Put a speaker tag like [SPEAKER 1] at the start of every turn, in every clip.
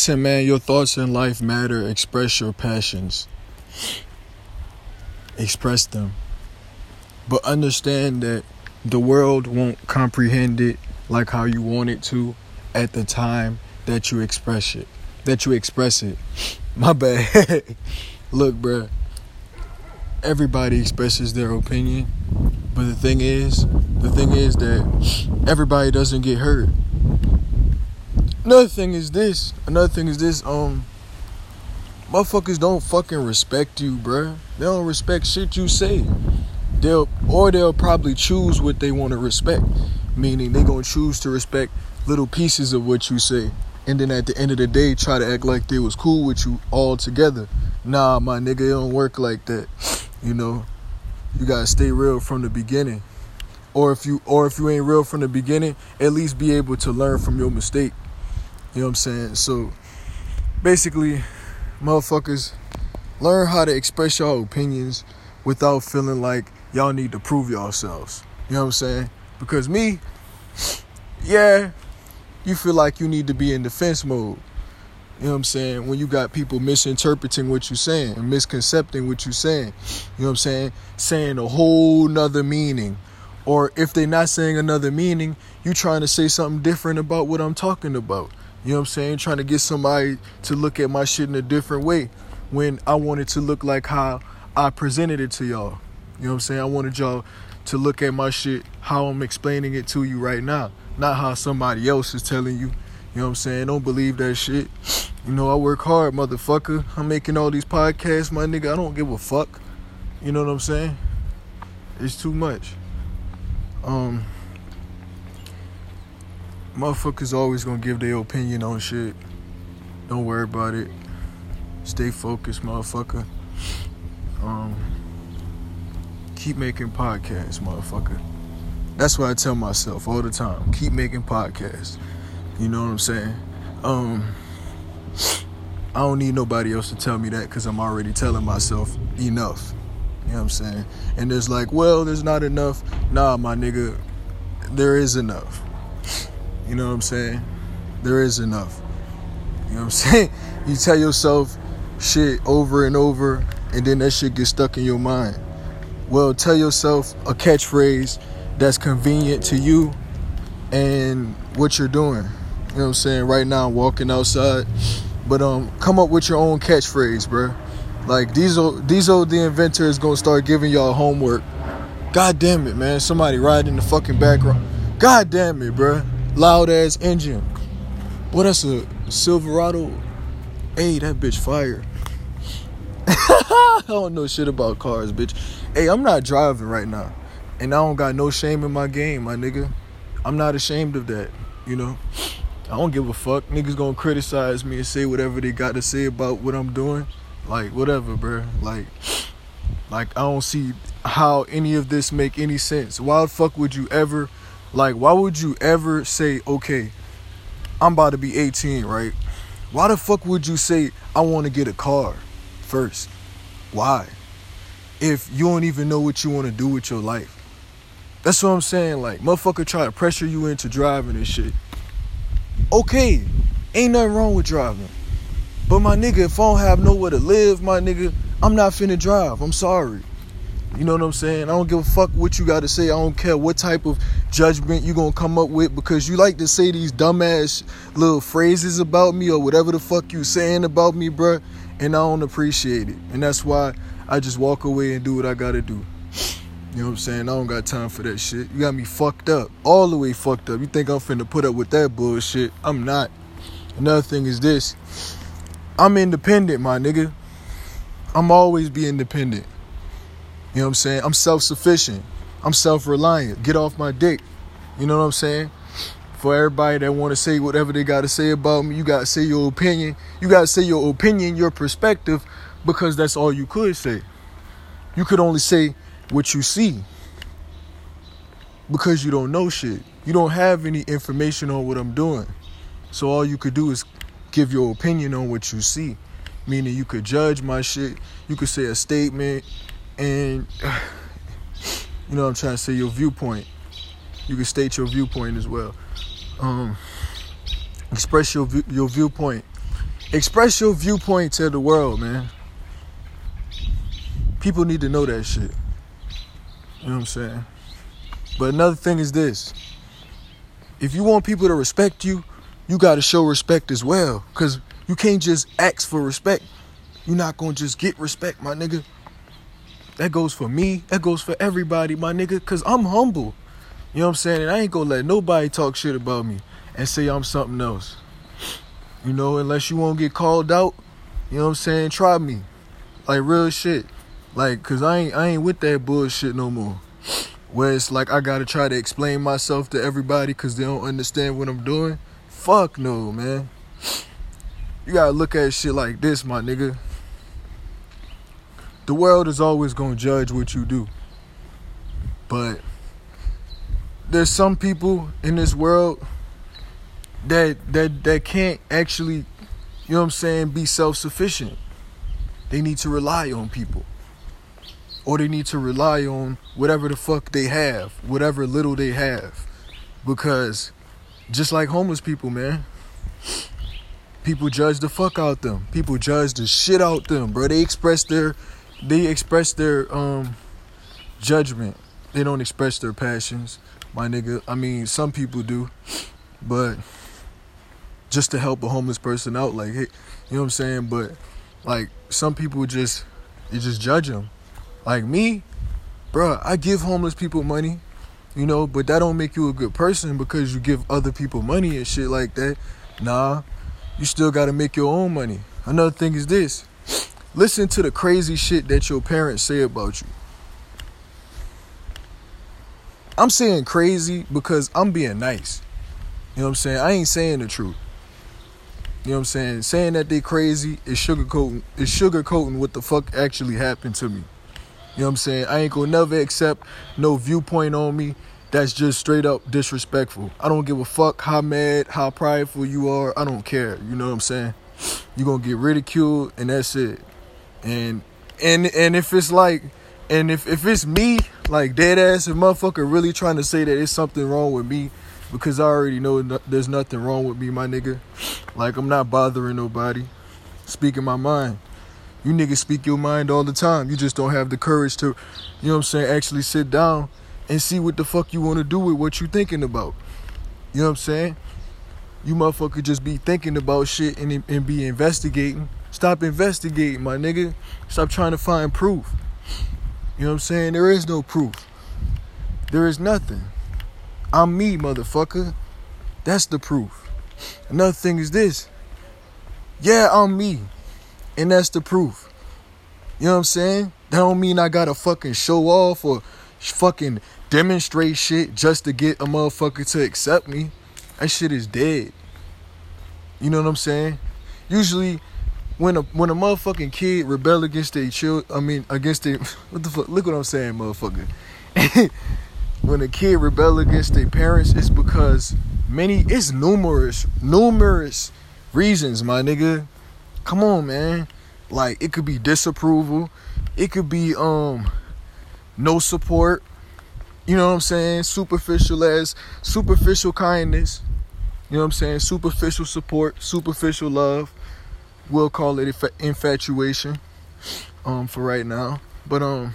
[SPEAKER 1] Listen, man, your thoughts in life matter. Express your passions. Express them. But understand that the world won't comprehend it like how you want it to at the time that you express it. That you express it. My bad. Look, bruh. Everybody expresses their opinion. But the thing is, the thing is that everybody doesn't get hurt. Another thing is this. Another thing is this. Um, motherfuckers don't fucking respect you, bruh. They don't respect shit you say. They'll or they'll probably choose what they want to respect. Meaning they gonna choose to respect little pieces of what you say. And then at the end of the day try to act like they was cool with you all together. Nah, my nigga, it don't work like that. You know, you gotta stay real from the beginning. Or if you or if you ain't real from the beginning, at least be able to learn from your mistake. You know what I'm saying? So basically, motherfuckers, learn how to express your opinions without feeling like y'all need to prove yourselves. You know what I'm saying? Because me, yeah, you feel like you need to be in defense mode. You know what I'm saying? When you got people misinterpreting what you're saying and misconcepting what you're saying. You know what I'm saying? Saying a whole nother meaning. Or if they're not saying another meaning, you trying to say something different about what I'm talking about. You know what I'm saying? Trying to get somebody to look at my shit in a different way when I wanted to look like how I presented it to y'all. You know what I'm saying? I wanted y'all to look at my shit how I'm explaining it to you right now, not how somebody else is telling you. You know what I'm saying? Don't believe that shit. You know, I work hard, motherfucker. I'm making all these podcasts, my nigga. I don't give a fuck. You know what I'm saying? It's too much. Um, motherfuckers always gonna give their opinion on shit. Don't worry about it. Stay focused, motherfucker. Um, keep making podcasts, motherfucker. That's what I tell myself all the time. Keep making podcasts. You know what I'm saying? Um, I don't need nobody else to tell me that because I'm already telling myself enough. You know what I'm saying? And there's like, well, there's not enough. Nah, my nigga, there is enough. You know what I'm saying? There is enough. You know what I'm saying? You tell yourself shit over and over, and then that shit gets stuck in your mind. Well, tell yourself a catchphrase that's convenient to you and what you're doing. You know what I'm saying? Right now, I'm walking outside, but um, come up with your own catchphrase, bro. Like Diesel, Diesel the inventor is gonna start giving y'all homework. God damn it, man! Somebody riding in the fucking background. God damn it, bro! Loud ass engine. What? That's a Silverado. Hey, that bitch fire. I don't know shit about cars, bitch. Hey, I'm not driving right now, and I don't got no shame in my game, my nigga. I'm not ashamed of that, you know. I don't give a fuck. Niggas gonna criticize me and say whatever they got to say about what I'm doing. Like whatever, bro. Like, like I don't see how any of this make any sense. Why the fuck would you ever, like, why would you ever say, okay, I'm about to be 18, right? Why the fuck would you say I want to get a car first? Why? If you don't even know what you want to do with your life. That's what I'm saying. Like, motherfucker try to pressure you into driving and shit. Okay, ain't nothing wrong with driving. But my nigga, if I don't have nowhere to live, my nigga, I'm not finna drive. I'm sorry. You know what I'm saying? I don't give a fuck what you got to say. I don't care what type of judgment you're gonna come up with because you like to say these dumbass little phrases about me or whatever the fuck you saying about me, bruh. And I don't appreciate it. And that's why I just walk away and do what I gotta do. You know what I'm saying? I don't got time for that shit. You got me fucked up. All the way fucked up. You think I'm finna put up with that bullshit? I'm not. Another thing is this. I'm independent, my nigga. I'm always be independent. You know what I'm saying? I'm self-sufficient. I'm self-reliant. Get off my dick. You know what I'm saying? For everybody that want to say whatever they got to say about me, you got to say your opinion. You got to say your opinion, your perspective, because that's all you could say. You could only say what you see because you don't know shit. You don't have any information on what I'm doing. So all you could do is give your opinion on what you see. Meaning you could judge my shit, you could say a statement, and you know what I'm trying to say your viewpoint. You can state your viewpoint as well. Um, express your your viewpoint. express your viewpoint to the world, man. People need to know that shit. You know what I'm saying? But another thing is this. If you want people to respect you, you got to show respect as well. Because you can't just ask for respect. You're not going to just get respect, my nigga. That goes for me. That goes for everybody, my nigga. Because I'm humble. You know what I'm saying? And I ain't going to let nobody talk shit about me and say I'm something else. You know, unless you won't get called out, you know what I'm saying? Try me. Like real shit. Like, cause I ain't I ain't with that bullshit no more. Where it's like I gotta try to explain myself to everybody cause they don't understand what I'm doing. Fuck no, man. You gotta look at shit like this, my nigga. The world is always gonna judge what you do. But there's some people in this world that that that can't actually, you know what I'm saying, be self-sufficient. They need to rely on people or they need to rely on whatever the fuck they have, whatever little they have. Because just like homeless people, man, people judge the fuck out them. People judge the shit out them, bro. They express their they express their um judgment. They don't express their passions, my nigga. I mean, some people do, but just to help a homeless person out, like, hey, you know what I'm saying? But like some people just you just judge them like me, bro, I give homeless people money, you know, but that don't make you a good person because you give other people money and shit like that. Nah, you still gotta make your own money. Another thing is this listen to the crazy shit that your parents say about you. I'm saying crazy because I'm being nice. You know what I'm saying? I ain't saying the truth. You know what I'm saying? Saying that they crazy is sugarcoating is sugarcoating what the fuck actually happened to me. You know what I'm saying? I ain't gonna never accept no viewpoint on me that's just straight up disrespectful. I don't give a fuck how mad, how prideful you are. I don't care. You know what I'm saying? You're gonna get ridiculed and that's it. And and and if it's like and if, if it's me, like dead ass, if motherfucker really trying to say that it's something wrong with me, because I already know no, there's nothing wrong with me, my nigga. Like I'm not bothering nobody. Speaking my mind. You niggas speak your mind all the time. You just don't have the courage to, you know what I'm saying, actually sit down and see what the fuck you want to do with what you thinking about. You know what I'm saying? You motherfucker just be thinking about shit and, and be investigating. Stop investigating, my nigga. Stop trying to find proof. You know what I'm saying? There is no proof. There is nothing. I'm me, motherfucker. That's the proof. Another thing is this. Yeah, I'm me. And that's the proof. You know what I'm saying? That don't mean I gotta fucking show off or fucking demonstrate shit just to get a motherfucker to accept me. That shit is dead. You know what I'm saying? Usually when a when a motherfucking kid rebel against their child, I mean against their what the fuck? Look what I'm saying, motherfucker. when a kid rebel against their parents, it's because many, it's numerous, numerous reasons, my nigga. Come on, man. Like it could be disapproval. It could be um no support. You know what I'm saying? Superficial as superficial kindness. You know what I'm saying? Superficial support, superficial love. We'll call it infatuation um for right now. But um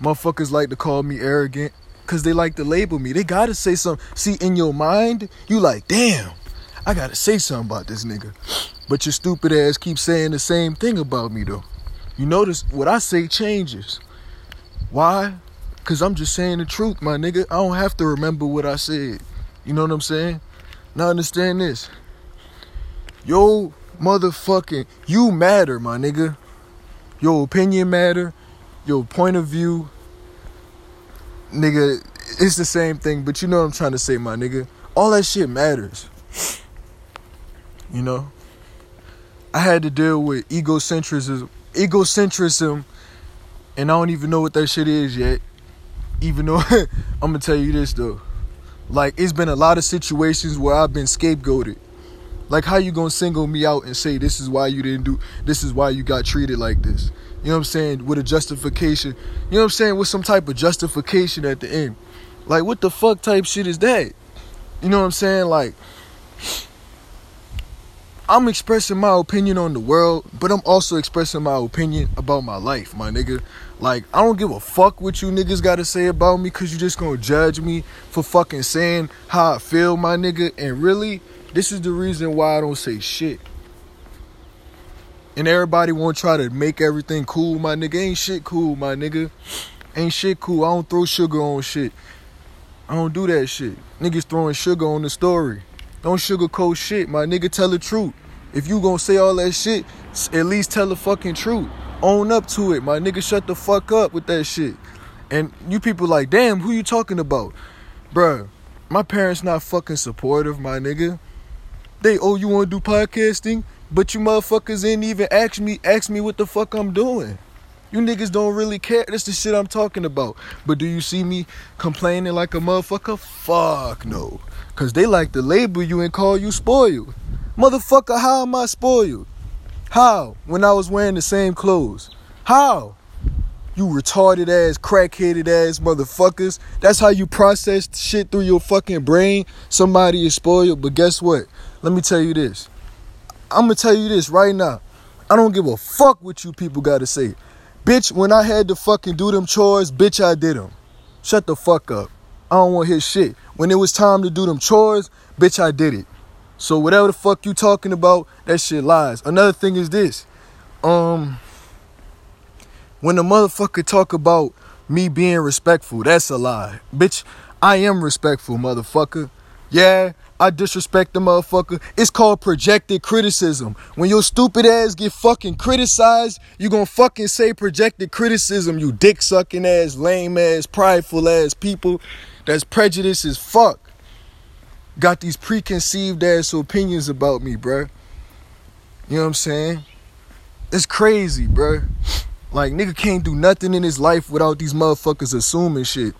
[SPEAKER 1] motherfuckers like to call me arrogant cuz they like to label me. They got to say something. See in your mind, you like, "Damn, I got to say something about this nigga." But your stupid ass keeps saying the same thing about me though. You notice what I say changes. Why? Cause I'm just saying the truth, my nigga. I don't have to remember what I said. You know what I'm saying? Now understand this. Yo motherfucking you matter, my nigga. Your opinion matter. Your point of view. Nigga, it's the same thing, but you know what I'm trying to say, my nigga. All that shit matters. You know? I had to deal with egocentrism, egocentrism, and I don't even know what that shit is yet. Even though I'm gonna tell you this though, like it's been a lot of situations where I've been scapegoated. Like how you gonna single me out and say this is why you didn't do, this is why you got treated like this. You know what I'm saying? With a justification. You know what I'm saying? With some type of justification at the end. Like what the fuck type shit is that? You know what I'm saying? Like I'm expressing my opinion on the world, but I'm also expressing my opinion about my life, my nigga. Like, I don't give a fuck what you niggas gotta say about me, cause you just gonna judge me for fucking saying how I feel, my nigga. And really, this is the reason why I don't say shit. And everybody wanna try to make everything cool, my nigga. Ain't shit cool, my nigga. Ain't shit cool. I don't throw sugar on shit. I don't do that shit. Niggas throwing sugar on the story. Don't sugarcoat shit, my nigga. Tell the truth. If you gonna say all that shit, at least tell the fucking truth. Own up to it, my nigga. Shut the fuck up with that shit. And you people like, damn, who you talking about? Bruh, my parents not fucking supportive, my nigga. They, oh, you wanna do podcasting? But you motherfuckers ain't even ask me, ask me what the fuck I'm doing. You niggas don't really care. That's the shit I'm talking about. But do you see me complaining like a motherfucker? Fuck no. Cause they like to label you and call you spoiled. Motherfucker, how am I spoiled? How? When I was wearing the same clothes. How? You retarded ass, crackheaded ass motherfuckers. That's how you process shit through your fucking brain. Somebody is spoiled. But guess what? Let me tell you this. I'm gonna tell you this right now. I don't give a fuck what you people gotta say. Bitch, when I had to fucking do them chores, bitch, I did them. Shut the fuck up. I don't want his shit. When it was time to do them chores, bitch, I did it. So whatever the fuck you talking about, that shit lies. Another thing is this. Um when the motherfucker talk about me being respectful, that's a lie. Bitch, I am respectful, motherfucker. Yeah, I disrespect the motherfucker. It's called projected criticism. When your stupid ass get fucking criticized, you gonna fucking say projected criticism, you dick sucking ass, lame ass, prideful ass people that's prejudice as fuck. Got these preconceived ass opinions about me, bruh. You know what I'm saying? It's crazy, bruh. Like, nigga can't do nothing in his life without these motherfuckers assuming shit.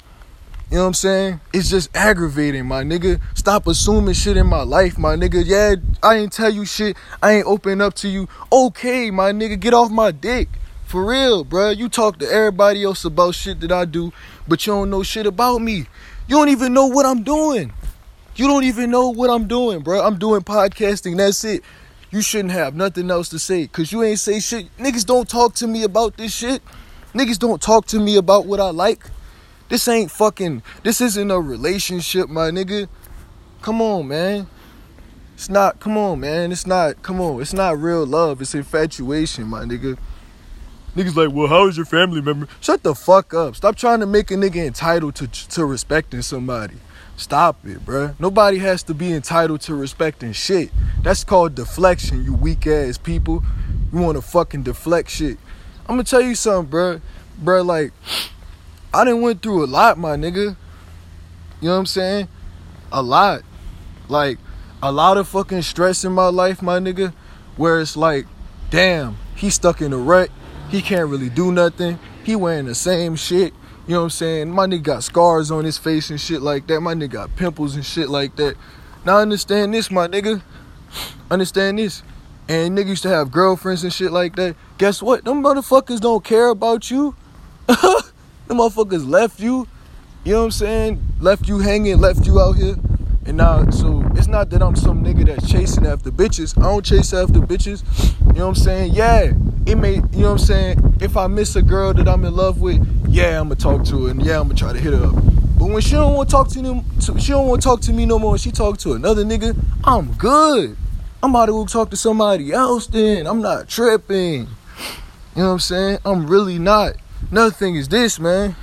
[SPEAKER 1] You know what I'm saying? It's just aggravating, my nigga. Stop assuming shit in my life, my nigga. Yeah, I ain't tell you shit. I ain't open up to you. Okay, my nigga, get off my dick. For real, bruh. You talk to everybody else about shit that I do, but you don't know shit about me. You don't even know what I'm doing. You don't even know what I'm doing, bro. I'm doing podcasting. That's it. You shouldn't have nothing else to say because you ain't say shit. Niggas don't talk to me about this shit. Niggas don't talk to me about what I like. This ain't fucking, this isn't a relationship, my nigga. Come on, man. It's not, come on, man. It's not, come on. It's not real love. It's infatuation, my nigga. Niggas like, well, how is your family member? Shut the fuck up. Stop trying to make a nigga entitled to, to respecting somebody. Stop it, bruh. Nobody has to be entitled to respecting shit. That's called deflection, you weak ass people. You wanna fucking deflect shit. I'm gonna tell you something, bruh. Bruh, like, I didn't went through a lot, my nigga. You know what I'm saying? A lot. Like, a lot of fucking stress in my life, my nigga. Where it's like, damn, he stuck in a rut. He can't really do nothing. He wearing the same shit. You know what I'm saying? My nigga got scars on his face and shit like that. My nigga got pimples and shit like that. Now understand this, my nigga. Understand this. And nigga used to have girlfriends and shit like that. Guess what? Them motherfuckers don't care about you. The motherfuckers left you, you know what I'm saying? Left you hanging, left you out here. And now, so it's not that I'm some nigga that's chasing after bitches. I don't chase after bitches. You know what I'm saying? Yeah, it may, you know what I'm saying? If I miss a girl that I'm in love with, yeah, I'm gonna talk to her and yeah, I'm gonna try to hit her up. But when she don't want to talk to me, she don't want to talk to me no more. And she talk to another nigga. I'm good. I'm about to talk to somebody else. Then I'm not tripping. You know what I'm saying? I'm really not. Another thing is this, man.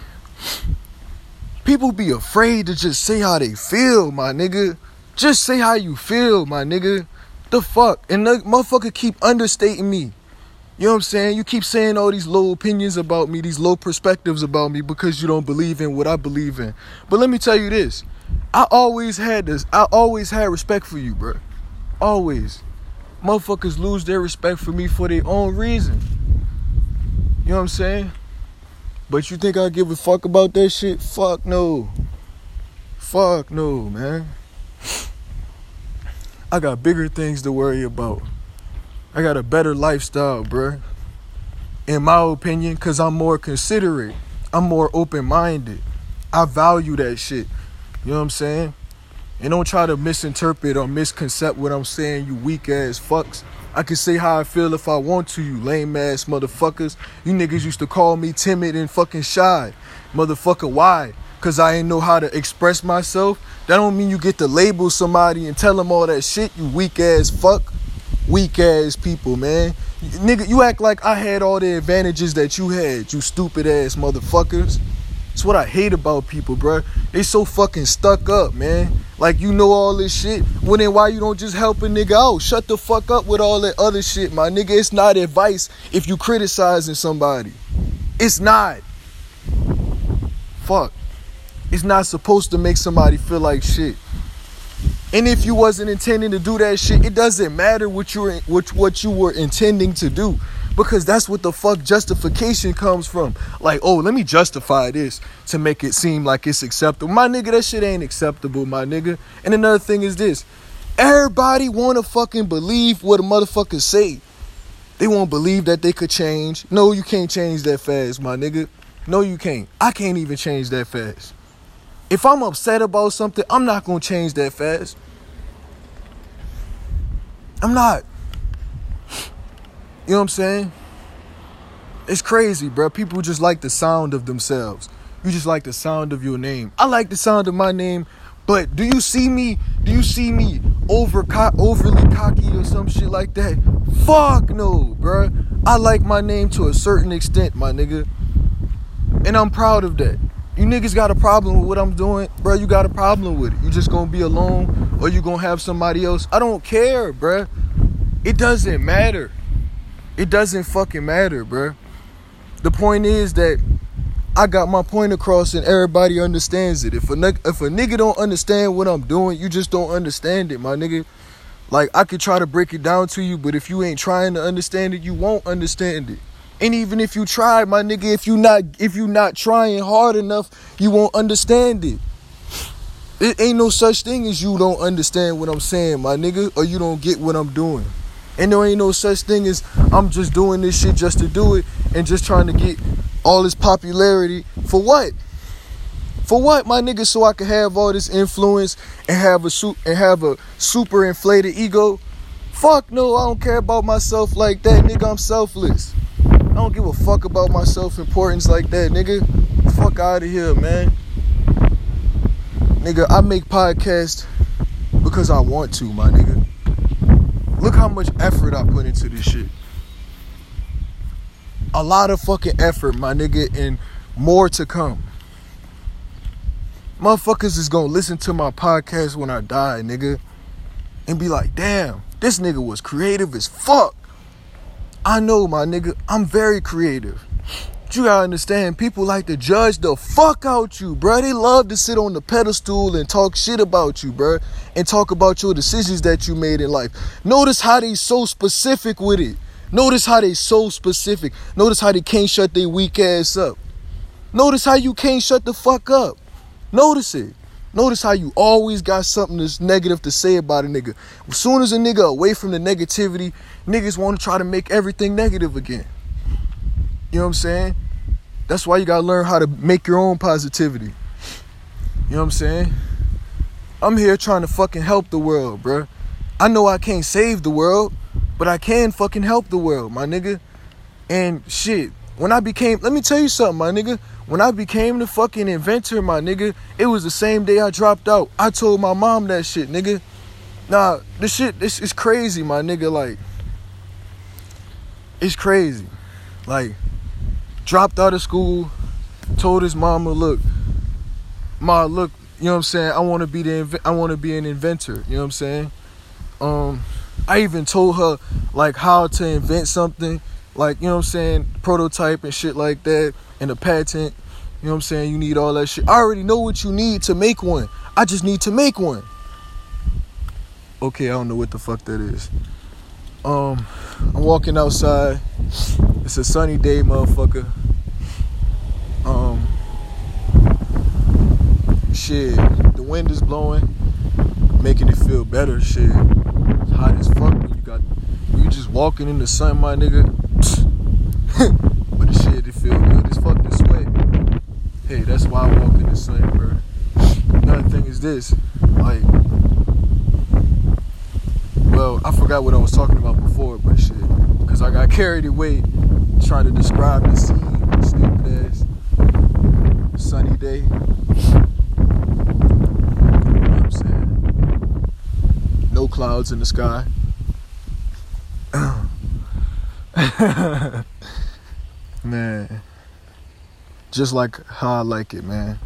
[SPEAKER 1] People be afraid to just say how they feel, my nigga. Just say how you feel, my nigga. The fuck? And the motherfucker keep understating me. You know what I'm saying? You keep saying all these low opinions about me, these low perspectives about me because you don't believe in what I believe in. But let me tell you this. I always had this. I always had respect for you, bro. Always. Motherfuckers lose their respect for me for their own reason. You know what I'm saying? But you think I give a fuck about that shit? Fuck no. Fuck no, man. I got bigger things to worry about. I got a better lifestyle, bruh. In my opinion, because I'm more considerate. I'm more open minded. I value that shit. You know what I'm saying? And don't try to misinterpret or misconcept what I'm saying, you weak ass fucks. I can say how I feel if I want to, you lame ass motherfuckers. You niggas used to call me timid and fucking shy. Motherfucker, why? Cause I ain't know how to express myself. That don't mean you get to label somebody and tell them all that shit, you weak ass fuck. Weak ass people, man. Nigga, you act like I had all the advantages that you had, you stupid ass motherfuckers. That's what I hate about people, bro. They so fucking stuck up, man. Like you know all this shit. Well then why you don't just help a nigga out? Shut the fuck up with all that other shit, my nigga. It's not advice if you criticizing somebody. It's not. Fuck. It's not supposed to make somebody feel like shit. And if you wasn't intending to do that shit, it doesn't matter what you what, what you were intending to do. Because that's what the fuck justification comes from. Like, oh, let me justify this to make it seem like it's acceptable. My nigga, that shit ain't acceptable, my nigga. And another thing is this. Everybody wanna fucking believe what a motherfucker say. They won't believe that they could change. No, you can't change that fast, my nigga. No, you can't. I can't even change that fast. If I'm upset about something, I'm not gonna change that fast. I'm not. You know what I'm saying? It's crazy, bro. People just like the sound of themselves. You just like the sound of your name. I like the sound of my name, but do you see me? Do you see me over co- overly cocky or some shit like that? Fuck no, bro. I like my name to a certain extent, my nigga. And I'm proud of that. You niggas got a problem with what I'm doing, bro. You got a problem with it. You just gonna be alone or you gonna have somebody else. I don't care, bro. It doesn't matter. It doesn't fucking matter, bro. The point is that I got my point across and everybody understands it. If a if a nigga don't understand what I'm doing, you just don't understand it, my nigga. Like I could try to break it down to you, but if you ain't trying to understand it, you won't understand it. And even if you try, my nigga, if you not if you not trying hard enough, you won't understand it. It ain't no such thing as you don't understand what I'm saying, my nigga, or you don't get what I'm doing. And there ain't no such thing as I'm just doing this shit just to do it and just trying to get all this popularity for what? For what, my nigga? So I can have all this influence and have a su- and have a super inflated ego? Fuck no, I don't care about myself like that, nigga. I'm selfless. I don't give a fuck about my self importance like that, nigga. Fuck out of here, man. Nigga, I make podcasts because I want to, my nigga. Look how much effort I put into this shit. A lot of fucking effort, my nigga, and more to come. Motherfuckers is gonna listen to my podcast when I die, nigga, and be like, damn, this nigga was creative as fuck. I know, my nigga, I'm very creative. You gotta understand, people like to judge the fuck out you, bro. They love to sit on the pedestal and talk shit about you, bro, and talk about your decisions that you made in life. Notice how they so specific with it. Notice how they so specific. Notice how they can't shut their weak ass up. Notice how you can't shut the fuck up. Notice it. Notice how you always got something that's negative to say about a nigga. As soon as a nigga away from the negativity, niggas want to try to make everything negative again. You know what I'm saying? That's why you gotta learn how to make your own positivity. You know what I'm saying? I'm here trying to fucking help the world, bruh. I know I can't save the world, but I can fucking help the world, my nigga. And shit, when I became, let me tell you something, my nigga. When I became the fucking inventor, my nigga, it was the same day I dropped out. I told my mom that shit, nigga. Nah, this shit, this is crazy, my nigga. Like, it's crazy. Like, dropped out of school, told his mama, look, ma, look, you know what I'm saying? I want to be the, I want to be an inventor. You know what I'm saying? Um, I even told her like how to invent something, like you know what I'm saying, prototype and shit like that, and a patent. You know what I'm saying? You need all that shit. I already know what you need to make one. I just need to make one. Okay, I don't know what the fuck that is. Um, I'm walking outside. It's a sunny day, motherfucker. Um, shit, the wind is blowing, making it feel better. Shit, it's hot as fuck. When you got, you just walking in the sun, my nigga. but the shit, it feel good as fuck to sweat. Hey, that's why I walk in the sun, bro. another thing is this, like, well, I forgot what I was talking about before, but shit, because I got carried away trying to describe the scene, stupid ass sunny day. You know what I'm saying? No clouds in the sky. man, just like how I like it, man.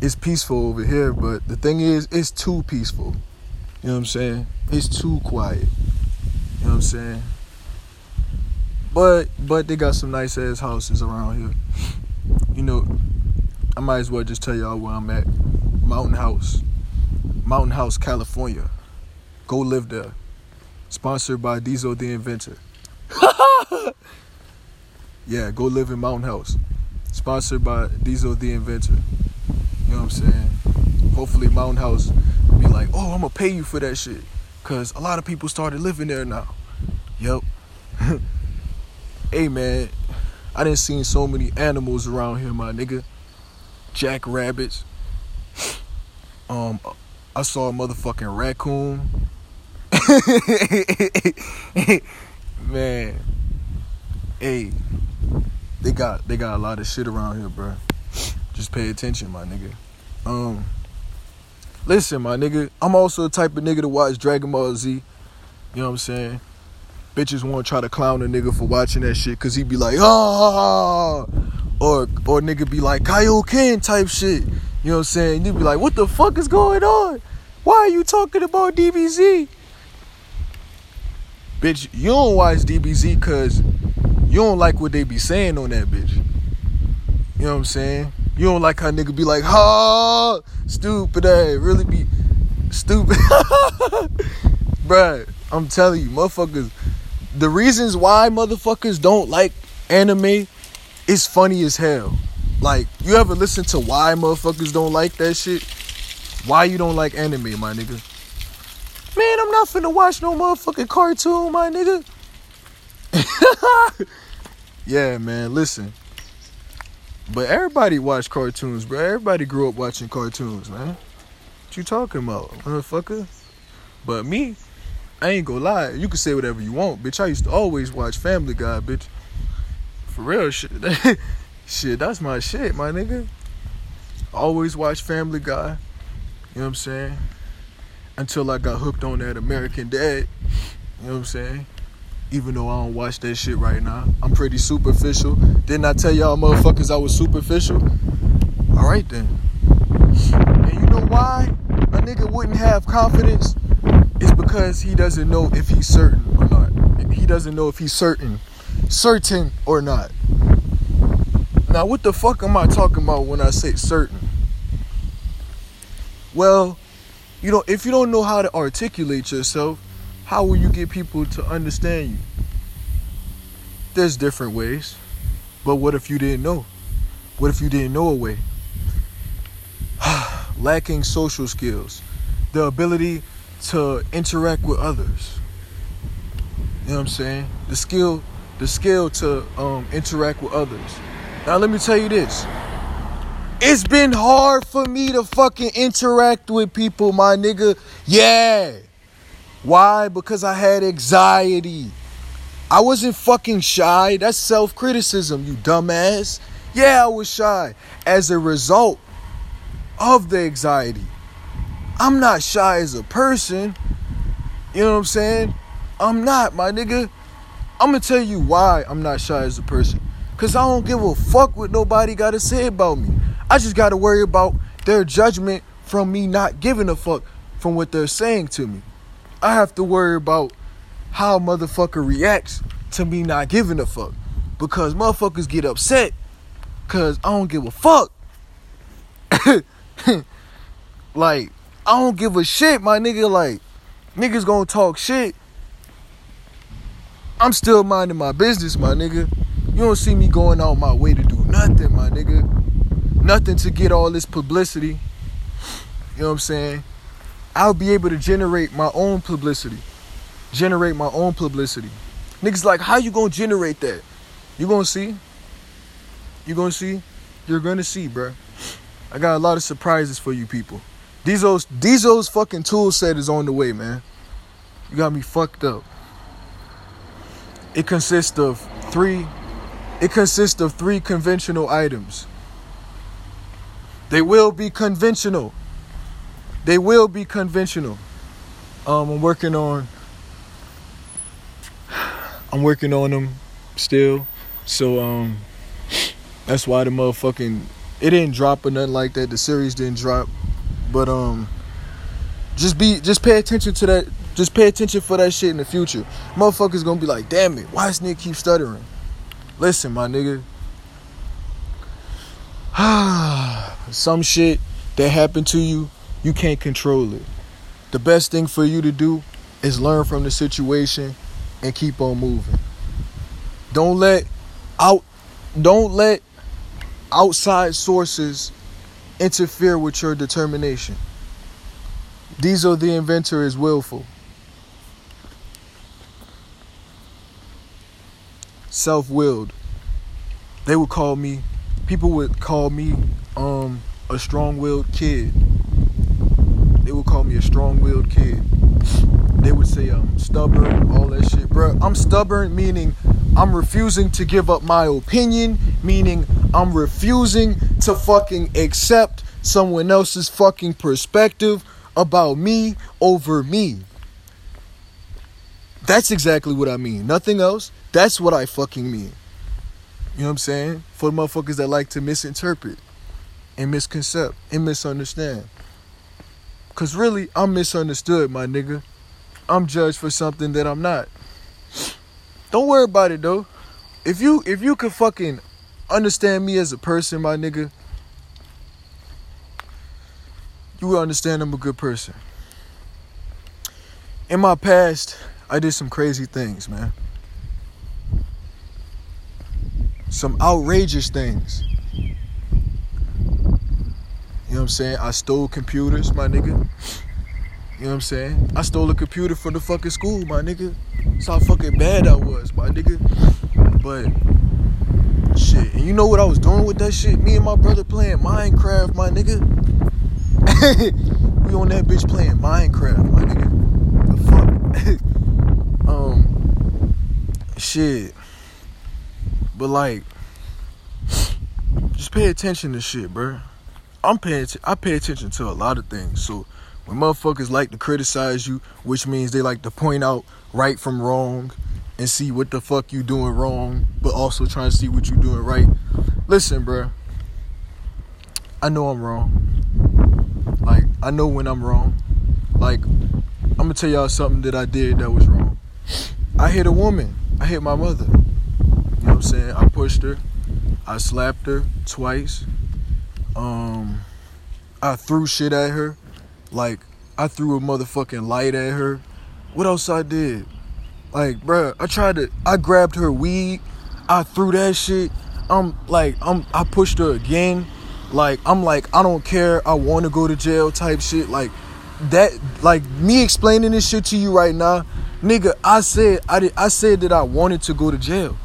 [SPEAKER 1] It's peaceful over here, but the thing is, it's too peaceful. You know what I'm saying? It's too quiet. You know what I'm saying? But but they got some nice ass houses around here. You know, I might as well just tell y'all where I'm at. Mountain House. Mountain House, California. Go live there. Sponsored by Diesel the Inventor. yeah, go live in Mountain House. Sponsored by Diesel the Inventor. You know what I'm saying? Hopefully Mountain House like, oh, I'm gonna pay you for that shit. Cause a lot of people started living there now. Yep. hey man, I didn't see so many animals around here, my nigga. Jackrabbits. Um, I saw a motherfucking raccoon. man, hey, they got they got a lot of shit around here, bro. Just pay attention, my nigga. Um, listen, my nigga, I'm also the type of nigga to watch Dragon Ball Z. You know what I'm saying? Bitches want to try to clown a nigga for watching that shit because he be like, ah, or or nigga be like Kaioken type shit. You know what I'm saying? You be like, what the fuck is going on? Why are you talking about DBZ? Bitch, you don't watch DBZ because you don't like what they be saying on that bitch. You know what I'm saying? You don't like how nigga be like, ha, stupid ass, really be stupid. Bruh, I'm telling you, motherfuckers, the reasons why motherfuckers don't like anime is funny as hell. Like, you ever listen to why motherfuckers don't like that shit? Why you don't like anime, my nigga? Man, I'm not finna watch no motherfucking cartoon, my nigga. yeah, man, listen. But everybody watch cartoons, bro. Everybody grew up watching cartoons, man. What you talking about, motherfucker? But me, I ain't gonna lie. You can say whatever you want, bitch. I used to always watch Family Guy, bitch. For real, shit. shit, that's my shit, my nigga. Always watch Family Guy. You know what I'm saying? Until I got hooked on that American Dad. You know what I'm saying? Even though I don't watch that shit right now. I'm pretty superficial. Didn't I tell y'all motherfuckers I was superficial? All right then. And you know why a nigga wouldn't have confidence? It's because he doesn't know if he's certain or not. He doesn't know if he's certain, certain or not. Now, what the fuck am I talking about when I say certain? Well, you know, if you don't know how to articulate yourself, how will you get people to understand you? There's different ways. But what if you didn't know? What if you didn't know a way? Lacking social skills, the ability to interact with others. You know what I'm saying? The skill, the skill to um, interact with others. Now let me tell you this. It's been hard for me to fucking interact with people, my nigga. Yeah. Why? Because I had anxiety. I wasn't fucking shy. That's self criticism, you dumbass. Yeah, I was shy as a result of the anxiety. I'm not shy as a person. You know what I'm saying? I'm not, my nigga. I'm gonna tell you why I'm not shy as a person. Cause I don't give a fuck what nobody gotta say about me. I just gotta worry about their judgment from me not giving a fuck from what they're saying to me. I have to worry about how motherfucker reacts to me not giving a fuck. Because motherfuckers get upset because I don't give a fuck. like, I don't give a shit, my nigga. Like, niggas gonna talk shit. I'm still minding my business, my nigga. You don't see me going out my way to do nothing, my nigga. Nothing to get all this publicity. You know what I'm saying? I'll be able to generate my own publicity. Generate my own publicity. Niggas like, how you gonna generate that? You gonna see? You gonna see? You're gonna see, bro. I got a lot of surprises for you people. Diesel's Diesel's fucking tool set is on the way, man. You got me fucked up. It consists of three it consists of three conventional items. They will be conventional. They will be conventional. Um, I'm working on I'm working on them still. So um that's why the motherfucking it didn't drop or nothing like that. The series didn't drop. But um just be just pay attention to that just pay attention for that shit in the future. Motherfuckers gonna be like, damn it, why does nigga keep stuttering? Listen, my nigga. Some shit that happened to you, you can't control it. The best thing for you to do is learn from the situation and keep on moving. Don't let out don't let outside sources interfere with your determination. Diesel the inventor is willful. Self-willed. They would call me people would call me um a strong-willed kid. They would call me a strong-willed kid. They would say I'm stubborn, all that shit, bro. I'm stubborn meaning I'm refusing to give up my opinion, meaning I'm refusing to fucking accept someone else's fucking perspective about me over me. That's exactly what I mean. Nothing else. That's what I fucking mean. You know what I'm saying? For the motherfuckers that like to misinterpret and misconcept and misunderstand. Cause really, I'm misunderstood, my nigga. I'm judged for something that I'm not. Don't worry about it though. If you if you could fucking understand me as a person, my nigga, you will understand I'm a good person. In my past, I did some crazy things, man. Some outrageous things. You know what I'm saying? I stole computers, my nigga. You know what I'm saying? I stole a computer from the fucking school, my nigga. That's how fucking bad I was, my nigga. But shit, and you know what I was doing with that shit? Me and my brother playing Minecraft, my nigga. we on that bitch playing Minecraft, my nigga. The fuck? um, shit. But like, just pay attention to shit, bro. I'm paying. T- I pay attention to a lot of things. So when motherfuckers like to criticize you, which means they like to point out right from wrong and see what the fuck you doing wrong, but also trying to see what you doing right. Listen, bro. I know I'm wrong. Like I know when I'm wrong. Like I'm gonna tell y'all something that I did that was wrong. I hit a woman. I hit my mother. You know what I'm saying? I pushed her. I slapped her twice. Um I threw shit at her. Like I threw a motherfucking light at her. What else I did? Like, bruh, I tried to I grabbed her weed. I threw that shit. I'm like I'm I pushed her again. Like I'm like I don't care. I want to go to jail type shit. Like that like me explaining this shit to you right now, nigga, I said I did I said that I wanted to go to jail.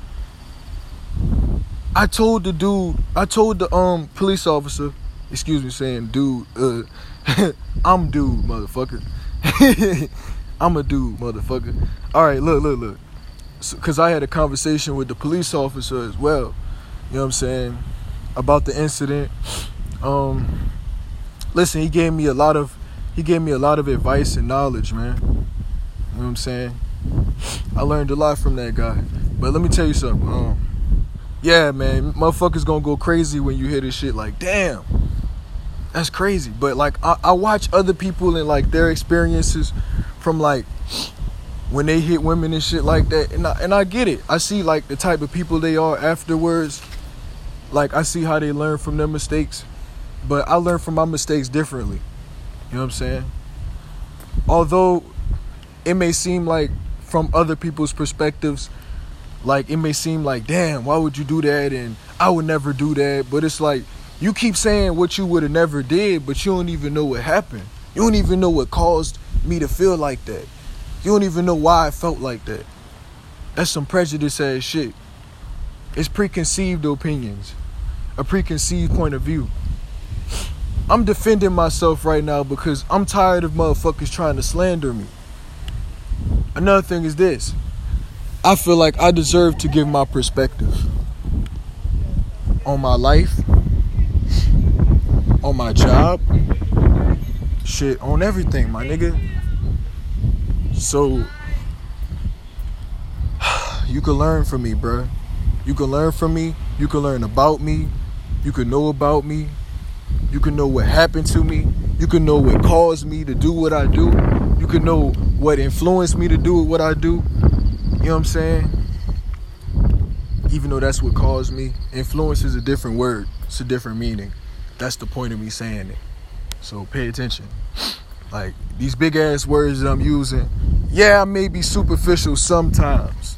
[SPEAKER 1] I told the dude, I told the um police officer, excuse me saying dude, uh I'm dude, motherfucker. I'm a dude, motherfucker. All right, look, look, look. So, Cause I had a conversation with the police officer as well. You know what I'm saying about the incident. Um, listen, he gave me a lot of he gave me a lot of advice and knowledge, man. You know what I'm saying? I learned a lot from that guy. But let me tell you something. Um, yeah, man, motherfuckers gonna go crazy when you hear this shit. Like, damn, that's crazy. But like, I, I watch other people and like their experiences from like when they hit women and shit like that, and I, and I get it. I see like the type of people they are afterwards. Like I see how they learn from their mistakes, but I learn from my mistakes differently. You know what I'm saying? Although it may seem like from other people's perspectives, like it may seem like, damn, why would you do that? And I would never do that. But it's like you keep saying what you would have never did, but you don't even know what happened. You don't even know what caused me to feel like that. You don't even know why I felt like that. That's some prejudice ass shit. It's preconceived opinions, a preconceived point of view. I'm defending myself right now because I'm tired of motherfuckers trying to slander me. Another thing is this. I feel like I deserve to give my perspective on my life, on my job, shit, on everything, my nigga. So you can learn from me, bruh. You can learn from me. You can learn about me. You can know about me. You can know what happened to me. You can know what caused me to do what I do. You can know what influenced me to do what I do. You know what I'm saying? Even though that's what caused me. Influence is a different word. It's a different meaning. That's the point of me saying it. So pay attention. Like these big ass words that I'm using, yeah, I may be superficial sometimes.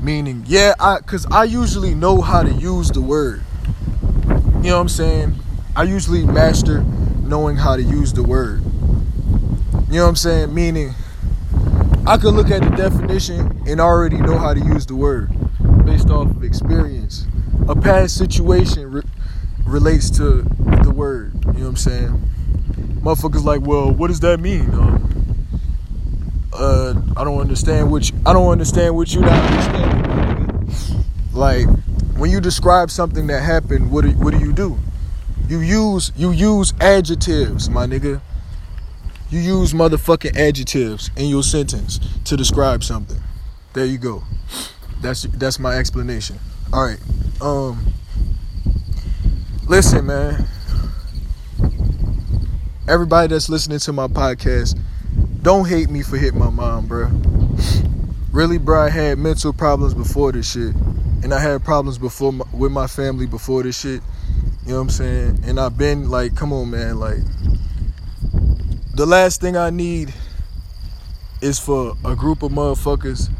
[SPEAKER 1] Meaning, yeah, I cause I usually know how to use the word. You know what I'm saying? I usually master knowing how to use the word. You know what I'm saying? Meaning, I could look at the definition and already know how to use the word based off of experience. A past situation re- relates to the word. You know what I'm saying? Motherfuckers like, well, what does that mean? Uh, uh, I don't understand which I don't understand what you not understanding. Like when you describe something that happened, what do, what do you do? You use you use adjectives, my nigga. You use motherfucking adjectives in your sentence to describe something. There you go. That's that's my explanation. All right. Um Listen, man. Everybody that's listening to my podcast, don't hate me for hitting my mom, bro. Really, bro, I had mental problems before this shit and I had problems before my, with my family before this shit. You know what I'm saying? And I've been like, come on, man, like the last thing I need is for a group of motherfuckers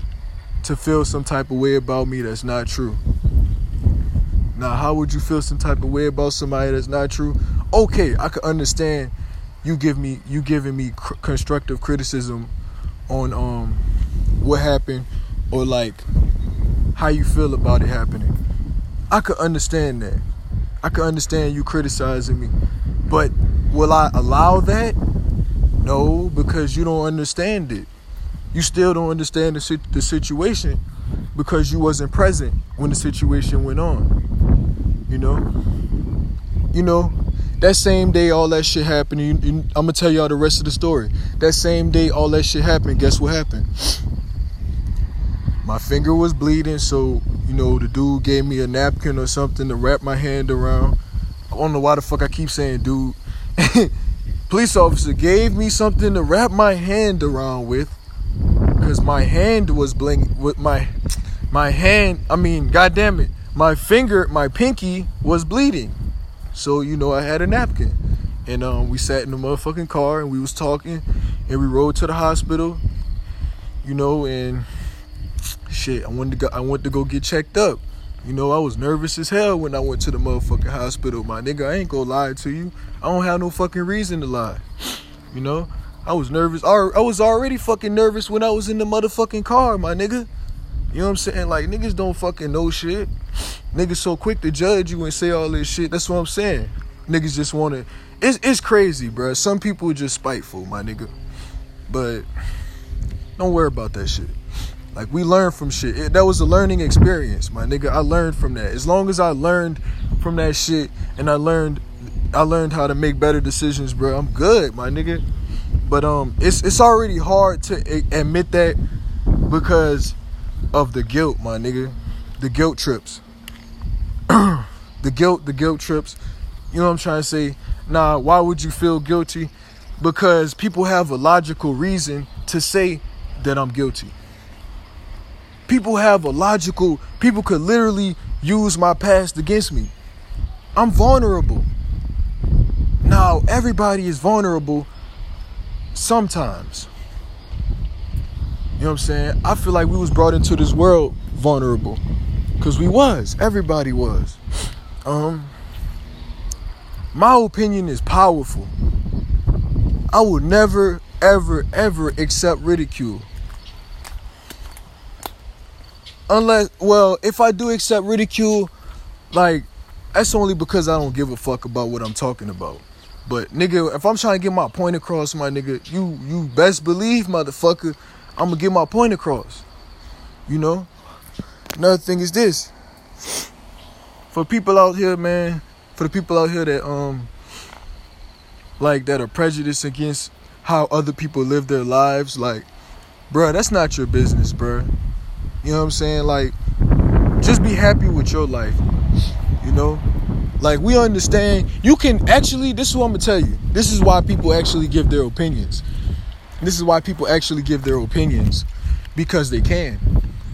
[SPEAKER 1] to feel some type of way about me that's not true. Now, how would you feel some type of way about somebody that's not true? Okay, I can understand you give me you giving me cr- constructive criticism on um what happened or like how you feel about it happening. I could understand that. I could understand you criticizing me. But will I allow that? No, because you don't understand it. You still don't understand the, the situation because you wasn't present when the situation went on. You know? You know, that same day all that shit happened, you, you, I'm gonna tell y'all the rest of the story. That same day all that shit happened, guess what happened? my finger was bleeding, so you know the dude gave me a napkin or something to wrap my hand around. I don't know why the fuck I keep saying dude. Police officer gave me something to wrap my hand around with, cause my hand was bling with my my hand. I mean, goddamn it, my finger, my pinky was bleeding. So you know I had a napkin, and um, we sat in the motherfucking car and we was talking, and we rode to the hospital. You know, and shit, I wanted to go I went to go get checked up. You know, I was nervous as hell when I went to the motherfucking hospital. My nigga, I ain't gonna lie to you. I don't have no fucking reason to lie. You know? I was nervous. I was already fucking nervous when I was in the motherfucking car, my nigga. You know what I'm saying? Like niggas don't fucking know shit. Niggas so quick to judge you and say all this shit. That's what I'm saying. Niggas just wanna it's it's crazy, bro. Some people are just spiteful, my nigga. But don't worry about that shit. Like we learned from shit. It, that was a learning experience, my nigga. I learned from that. As long as I learned from that shit and I learned I learned how to make better decisions, bro. I'm good, my nigga. But um it's it's already hard to admit that because of the guilt, my nigga. The guilt trips. the guilt, the guilt trips. You know what I'm trying to say? Nah, why would you feel guilty? Because people have a logical reason to say that I'm guilty people have a logical people could literally use my past against me. I'm vulnerable. Now everybody is vulnerable sometimes. You know what i'm saying? I feel like we was brought into this world vulnerable. Because we was. Everybody was. Um my opinion is powerful. I will never ever ever accept ridicule unless well if i do accept ridicule like that's only because i don't give a fuck about what i'm talking about But nigga, if I'm trying to get my point across, my nigga, you you best believe, motherfucker, I'm gonna get my point across. You know? Another thing is this. For people out here, man, for the people out here that um like that are prejudiced against how other people live their lives, like, bruh, that's not your business, bruh. You know what I'm saying? Like, just be happy with your life. You know? Like we understand you can actually this is what I'm gonna tell you. This is why people actually give their opinions. This is why people actually give their opinions. Because they can.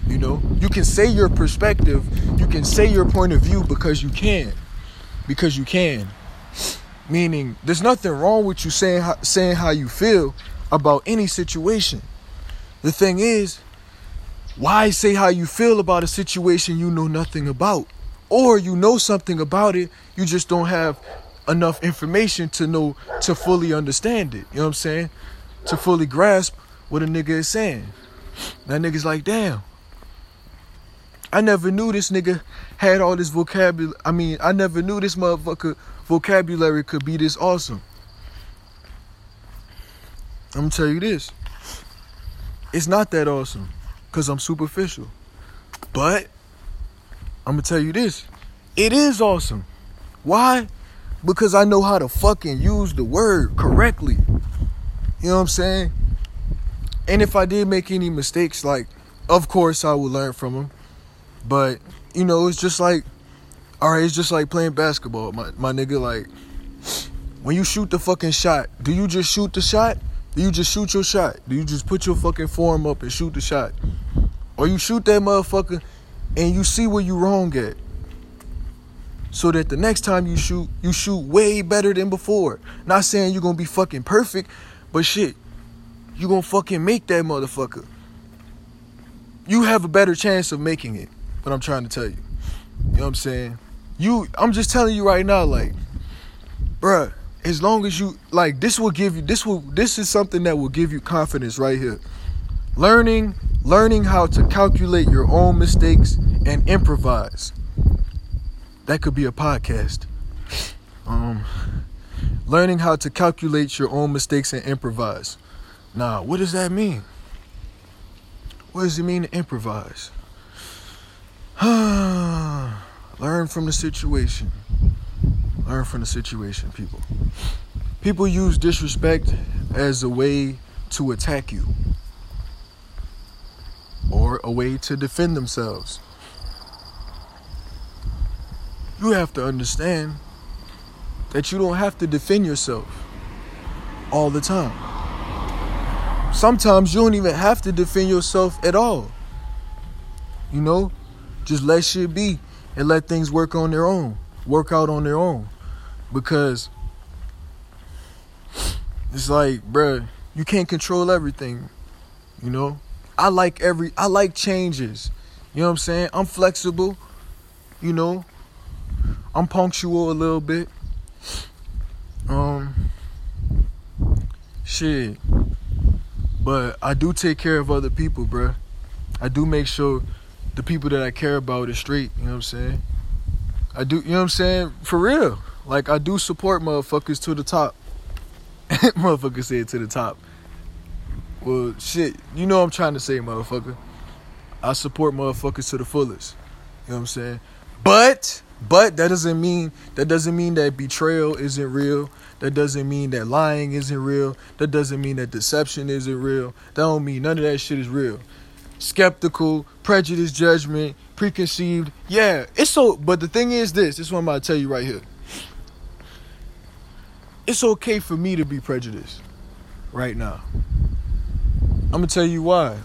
[SPEAKER 1] You know? You can say your perspective, you can say your point of view because you can. Because you can. Meaning there's nothing wrong with you saying saying how you feel about any situation. The thing is, why say how you feel about a situation you know nothing about? Or you know something about it, you just don't have enough information to know to fully understand it. You know what I'm saying? To fully grasp what a nigga is saying. That nigga's like, damn. I never knew this nigga had all this vocabulary. I mean, I never knew this motherfucker vocabulary could be this awesome. I'm gonna tell you this. It's not that awesome because I'm superficial. But I'm gonna tell you this. It is awesome. Why? Because I know how to fucking use the word correctly. You know what I'm saying? And if I did make any mistakes, like, of course I will learn from them. But, you know, it's just like, all right, it's just like playing basketball, my, my nigga. Like, when you shoot the fucking shot, do you just shoot the shot? Do you just shoot your shot? Do you just put your fucking form up and shoot the shot? Or you shoot that motherfucker and you see where you wrong at. So that the next time you shoot, you shoot way better than before. Not saying you're gonna be fucking perfect, but shit, you gonna fucking make that motherfucker. You have a better chance of making it. What I'm trying to tell you. You know what I'm saying? You I'm just telling you right now, like, bruh, as long as you like this will give you this will this is something that will give you confidence right here. Learning learning how to calculate your own mistakes and improvise. That could be a podcast. Um, learning how to calculate your own mistakes and improvise. Now, what does that mean? What does it mean to improvise? Learn from the situation. Learn from the situation, people. People use disrespect as a way to attack you or a way to defend themselves. You have to understand that you don't have to defend yourself all the time. Sometimes you don't even have to defend yourself at all. You know, just let shit be and let things work on their own, work out on their own. Because it's like, bruh, you can't control everything, you know? I like every I like changes. You know what I'm saying? I'm flexible, you know. I'm punctual a little bit. Um shit. But I do take care of other people, bruh. I do make sure the people that I care about is straight, you know what I'm saying? I do, you know what I'm saying? For real. Like I do support motherfuckers to the top. motherfuckers say it to the top. Well, shit, you know I'm trying to say, motherfucker. I support motherfuckers to the fullest. You know what I'm saying? But, but that doesn't mean that doesn't mean that betrayal isn't real. That doesn't mean that lying isn't real. That doesn't mean that deception isn't real. That don't mean none of that shit is real. Skeptical, prejudice, judgment, preconceived. Yeah, it's so. But the thing is, this. This is what I'm about to tell you right here. It's okay for me to be prejudiced right now. I'm gonna tell you why.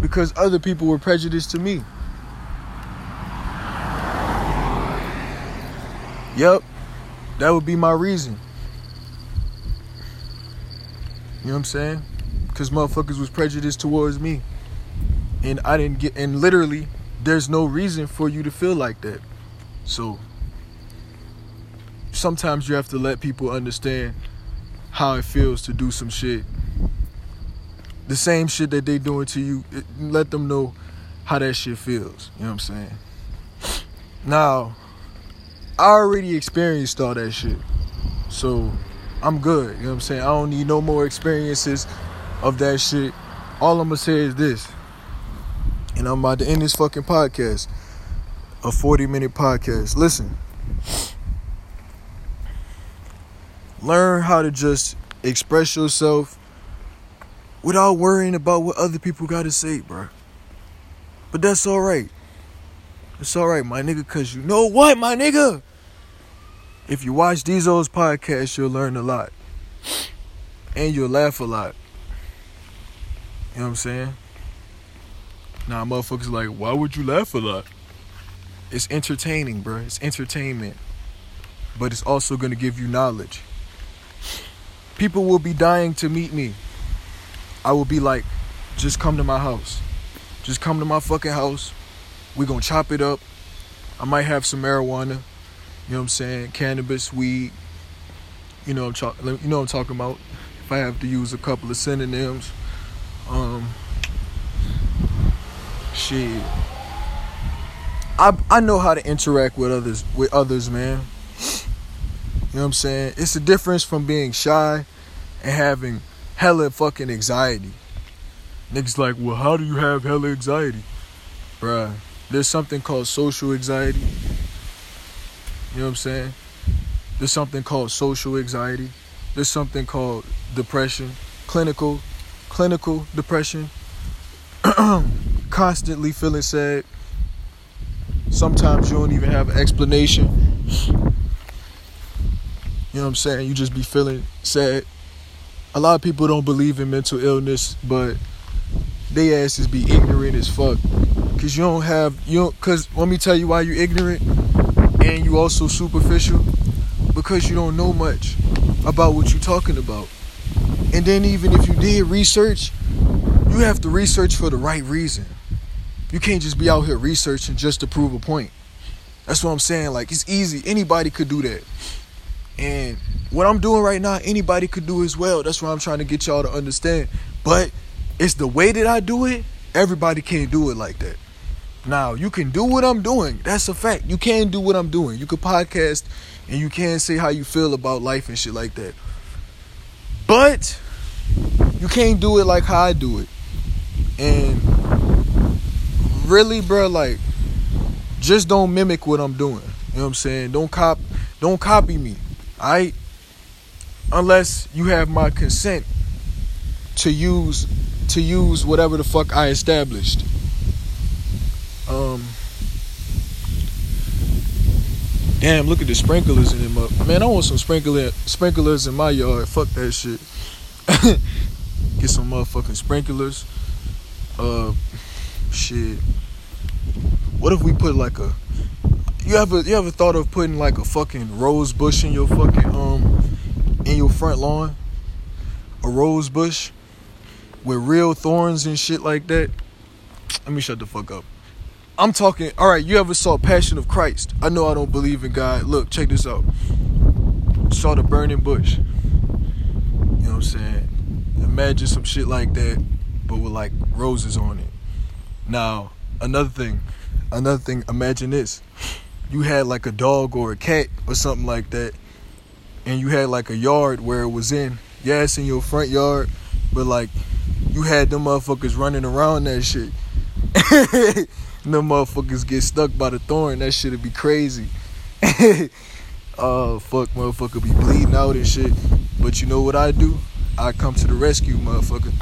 [SPEAKER 1] Because other people were prejudiced to me. Yep, that would be my reason. You know what I'm saying? Because motherfuckers was prejudiced towards me. And I didn't get, and literally, there's no reason for you to feel like that. So, sometimes you have to let people understand how it feels to do some shit the same shit that they doing to you, let them know how that shit feels. You know what I'm saying? Now, I already experienced all that shit. So I'm good. You know what I'm saying? I don't need no more experiences of that shit. All I'm gonna say is this. And I'm about to end this fucking podcast. A 40 minute podcast. Listen. Learn how to just express yourself without worrying about what other people gotta say, bro. But that's alright. It's alright, my nigga, cause you know what, my nigga? If you watch Dezo's podcast, you'll learn a lot. And you'll laugh a lot. You know what I'm saying? Now, motherfuckers like, why would you laugh a lot? It's entertaining, bro. It's entertainment. But it's also gonna give you knowledge. People will be dying to meet me. I will be like, just come to my house. Just come to my fucking house. we gonna chop it up. I might have some marijuana. You know what I'm saying? Cannabis, weed. You know I'm, you know I'm talking about. If I have to use a couple of synonyms. Um shit. I I know how to interact with others with others, man. You know what I'm saying? It's a difference from being shy and having hella fucking anxiety. Niggas like, well, how do you have hella anxiety? Bruh, there's something called social anxiety you know what I'm saying? There's something called social anxiety. There's something called depression, clinical, clinical depression. Constantly feeling sad. Sometimes you don't even have an explanation. You know what I'm saying? You just be feeling sad. A lot of people don't believe in mental illness, but they asses be ignorant as fuck. Cause you don't have you don't cause let me tell you why you're ignorant and you also superficial because you don't know much about what you're talking about. And then even if you did research, you have to research for the right reason. You can't just be out here researching just to prove a point. That's what I'm saying. Like it's easy. Anybody could do that. And what I'm doing right now, anybody could do as well. That's what I'm trying to get y'all to understand. But it's the way that I do it, everybody can't do it like that. Now, you can do what I'm doing. That's a fact. You can do what I'm doing. You can podcast and you can say how you feel about life and shit like that. But you can't do it like how I do it. And really, bro, like just don't mimic what I'm doing. You know what I'm saying? Don't cop don't copy me. Alright? Unless you have my consent to use to use whatever the fuck I established. Um, damn, look at the sprinklers in them up. Man, I want some sprinkler sprinklers in my yard. Fuck that shit. Get some motherfucking sprinklers. Uh, shit. What if we put like a? You ever you ever thought of putting like a fucking rose bush in your fucking um in your front lawn? A rose bush with real thorns and shit like that. Let me shut the fuck up. I'm talking, all right, you ever saw Passion of Christ? I know I don't believe in God. Look, check this out. Saw the burning bush. You know what I'm saying? Imagine some shit like that, but with like roses on it. Now, another thing, another thing, imagine this. You had like a dog or a cat or something like that, and you had like a yard where it was in. Yeah, it's in your front yard, but like you had them motherfuckers running around that shit. no motherfuckers get stuck by the thorn, that shit'd be crazy. uh fuck motherfucker be bleeding out and shit. But you know what I do? I come to the rescue, motherfucker.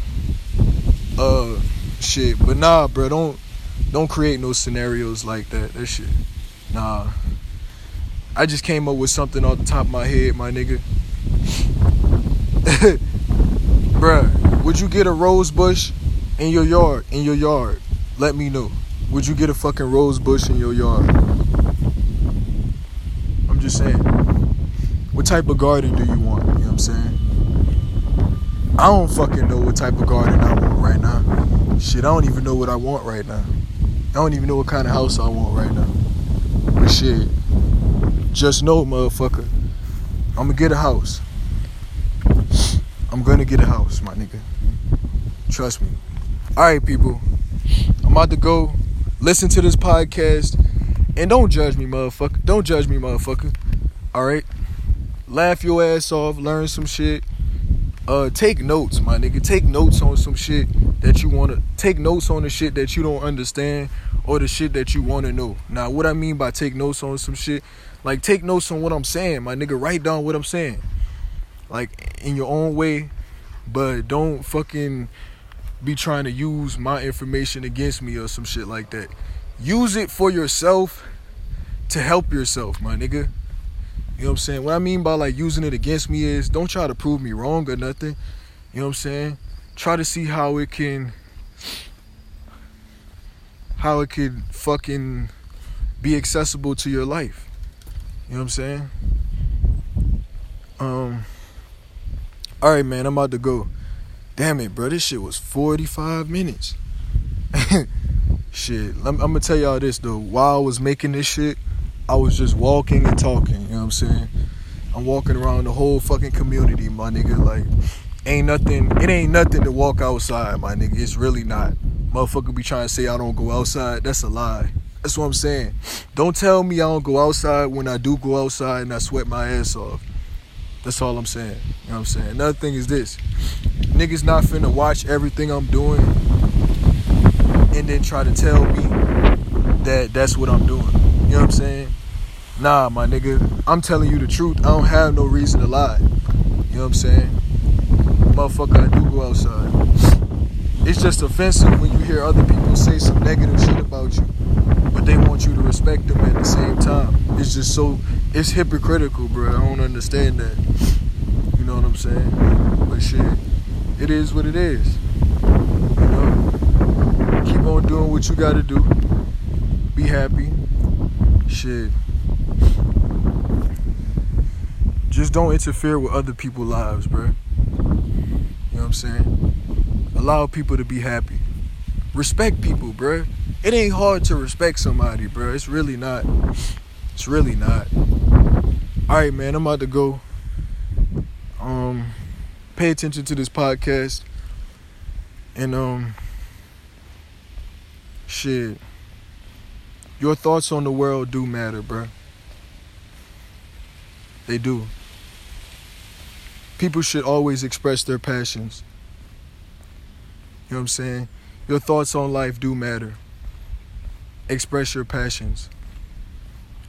[SPEAKER 1] Uh shit. But nah, bro, don't don't create no scenarios like that. That shit. Nah. I just came up with something off the top of my head, my nigga. Bruh, would you get a rose bush in your yard? In your yard? Let me know. Would you get a fucking rose bush in your yard? I'm just saying. What type of garden do you want? You know what I'm saying? I don't fucking know what type of garden I want right now. Shit, I don't even know what I want right now. I don't even know what kind of house I want right now. But shit, just know, motherfucker, I'm gonna get a house. I'm gonna get a house, my nigga. Trust me. Alright, people. I'm about to go listen to this podcast and don't judge me, motherfucker. Don't judge me, motherfucker. All right? laugh your ass off, learn some shit. Uh, take notes, my nigga. Take notes on some shit that you wanna take notes on the shit that you don't understand or the shit that you wanna know. Now, what I mean by take notes on some shit, like take notes on what I'm saying, my nigga. Write down what I'm saying, like in your own way, but don't fucking be trying to use my information against me or some shit like that. Use it for yourself to help yourself, my nigga. You know what I'm saying? What I mean by like using it against me is don't try to prove me wrong or nothing. You know what I'm saying? Try to see how it can how it could fucking be accessible to your life. You know what I'm saying? Um All right, man, I'm about to go. Damn it, bro. This shit was 45 minutes. shit. I'm, I'm gonna tell y'all this though. While I was making this shit, I was just walking and talking, you know what I'm saying? I'm walking around the whole fucking community, my nigga. Like, ain't nothing, it ain't nothing to walk outside, my nigga. It's really not. Motherfucker be trying to say I don't go outside. That's a lie. That's what I'm saying. Don't tell me I don't go outside when I do go outside and I sweat my ass off. That's all I'm saying. You know what I'm saying? Another thing is this. Niggas not finna watch everything I'm doing and then try to tell me that that's what I'm doing. You know what I'm saying? Nah, my nigga. I'm telling you the truth. I don't have no reason to lie. You know what I'm saying? Motherfucker, I do go outside. It's just offensive when you hear other people say some negative shit about you, but they want you to respect them at the same time. It's just so, it's hypocritical, bro. I don't understand that. You know what I'm saying? But shit, it is what it is. You know? Keep on doing what you gotta do. Be happy. Shit. Just don't interfere with other people's lives, bro. You know what I'm saying? Allow people to be happy. Respect people, bro. It ain't hard to respect somebody, bro. It's really not. It's really not. All right, man. I'm about to go. Um, pay attention to this podcast, and um, shit. Your thoughts on the world do matter, bro. They do. People should always express their passions. You know what I'm saying? Your thoughts on life do matter. Express your passions.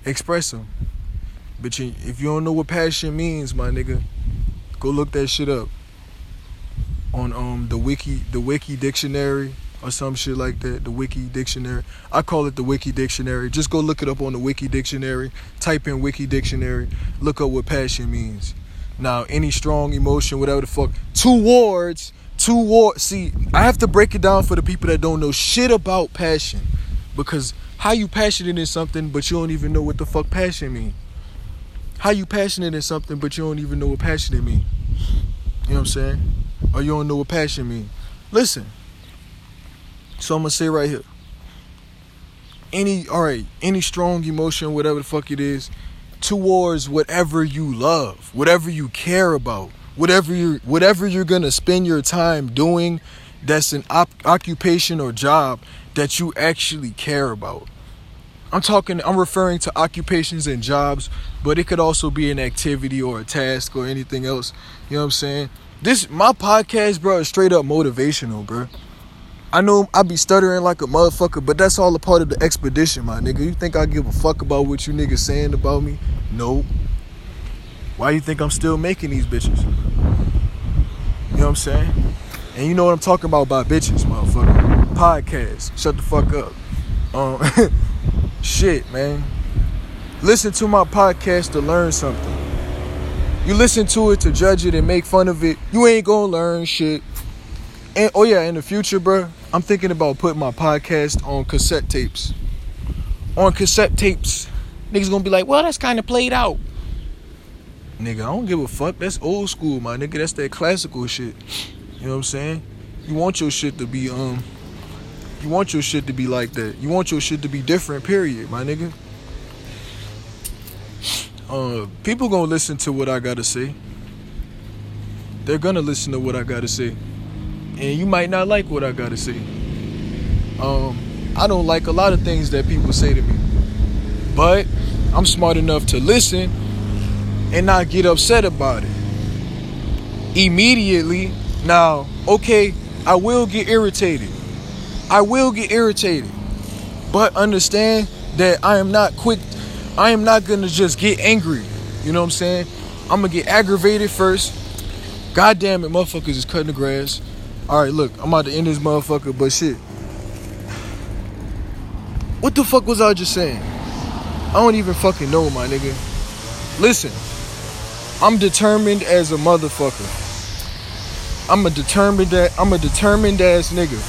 [SPEAKER 1] Express them. But you, if you don't know what passion means, my nigga, go look that shit up on um the wiki the wiki dictionary or some shit like that. The wiki dictionary. I call it the wiki dictionary. Just go look it up on the wiki dictionary. Type in wiki dictionary. Look up what passion means. Now, any strong emotion, whatever the fuck, towards toward. See, I have to break it down for the people that don't know shit about passion, because how you passionate in something, but you don't even know what the fuck passion mean. How you passionate in something, but you don't even know what passionate mean. You know what I'm saying? Or you don't know what passion mean. Listen. So I'm gonna say right here. Any all right, any strong emotion, whatever the fuck it is, towards whatever you love, whatever you care about, whatever you whatever you're gonna spend your time doing, that's an op- occupation or job that you actually care about. I'm talking. I'm referring to occupations and jobs, but it could also be an activity or a task or anything else. You know what I'm saying? This my podcast, bro, is straight up motivational, bro. I know I be stuttering like a motherfucker, but that's all a part of the expedition, my nigga. You think I give a fuck about what you niggas saying about me? Nope. Why you think I'm still making these bitches? You know what I'm saying? And you know what I'm talking about by bitches, motherfucker. Podcast. Shut the fuck up. Um, shit, man. Listen to my podcast to learn something. You listen to it to judge it and make fun of it. You ain't gonna learn shit. And oh yeah, in the future, bro, I'm thinking about putting my podcast on cassette tapes. On cassette tapes. Niggas gonna be like, well, that's kind of played out. Nigga, I don't give a fuck. That's old school, my nigga. That's that classical shit. You know what I'm saying? You want your shit to be um you want your shit to be like that. You want your shit to be different, period, my nigga. Uh people gonna listen to what I gotta say. They're gonna listen to what I gotta say and you might not like what I gotta say. Um, I don't like a lot of things that people say to me, but I'm smart enough to listen and not get upset about it immediately. Now, okay, I will get irritated. I will get irritated. But understand that I am not quick. I am not gonna just get angry. You know what I'm saying? I'm gonna get aggravated first. God damn it, motherfuckers is cutting the grass. Alright, look, I'm about to end this motherfucker, but shit. What the fuck was I just saying? I don't even fucking know, my nigga. Listen, I'm determined as a motherfucker. I'm a determined that I'm a determined ass nigga.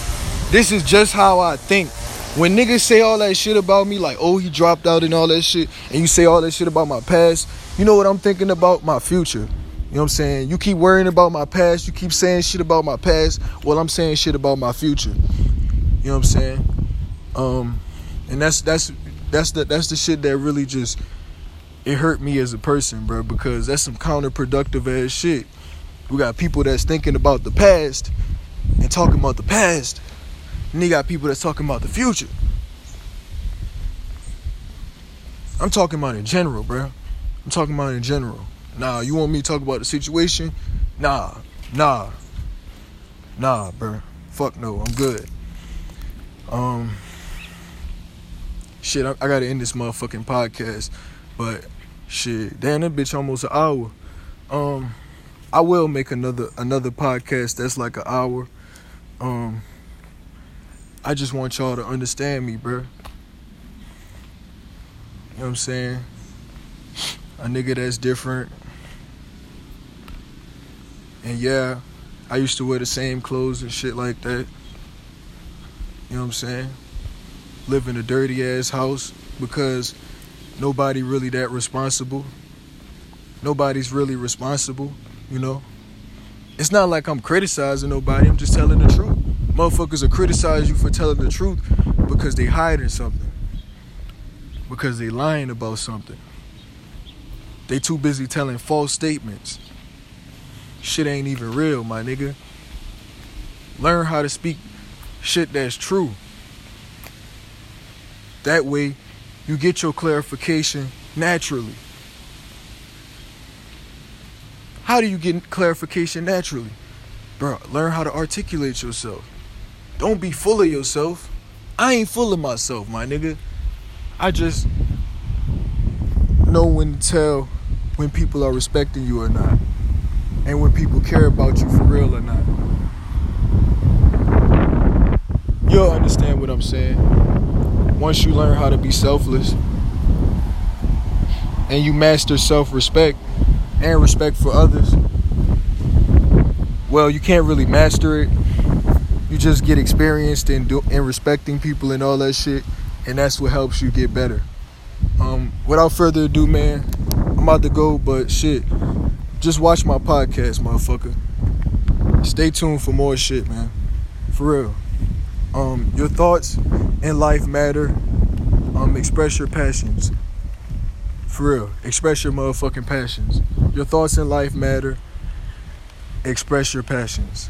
[SPEAKER 1] This is just how I think. When niggas say all that shit about me, like, oh, he dropped out and all that shit, and you say all that shit about my past, you know what I'm thinking about? My future. You know what I'm saying? You keep worrying about my past, you keep saying shit about my past, well, I'm saying shit about my future. You know what I'm saying? Um, and that's that's that's the that's the shit that really just it hurt me as a person, bro, because that's some counterproductive ass shit. We got people that's thinking about the past and talking about the past. And you got people that's talking about the future. I'm talking about in general, bro. I'm talking about in general. Nah, you want me to talk about the situation? Nah, nah, nah, bro. Fuck no, I'm good. Um, shit, I, I gotta end this motherfucking podcast, but shit, damn, that bitch almost an hour. Um, I will make another another podcast that's like an hour. Um, I just want y'all to understand me, bro. You know what I'm saying? A nigga that's different. And yeah, I used to wear the same clothes and shit like that. You know what I'm saying? Live in a dirty ass house because nobody really that responsible. Nobody's really responsible, you know? It's not like I'm criticizing nobody, I'm just telling the truth. Motherfuckers will criticize you for telling the truth because they hiding something. Because they lying about something. They too busy telling false statements. Shit ain't even real, my nigga. Learn how to speak shit that's true. That way, you get your clarification naturally. How do you get clarification naturally? Bro, learn how to articulate yourself. Don't be full of yourself. I ain't full of myself, my nigga. I just know when to tell when people are respecting you or not. And when people care about you for real or not. You'll understand what I'm saying. Once you learn how to be selfless and you master self respect and respect for others, well, you can't really master it. You just get experienced in, do, in respecting people and all that shit. And that's what helps you get better. Um, without further ado, man, I'm about to go, but shit, just watch my podcast, motherfucker. Stay tuned for more shit, man. For real. Um, your thoughts in life matter. Um, express your passions. For real. Express your motherfucking passions. Your thoughts in life matter. Express your passions.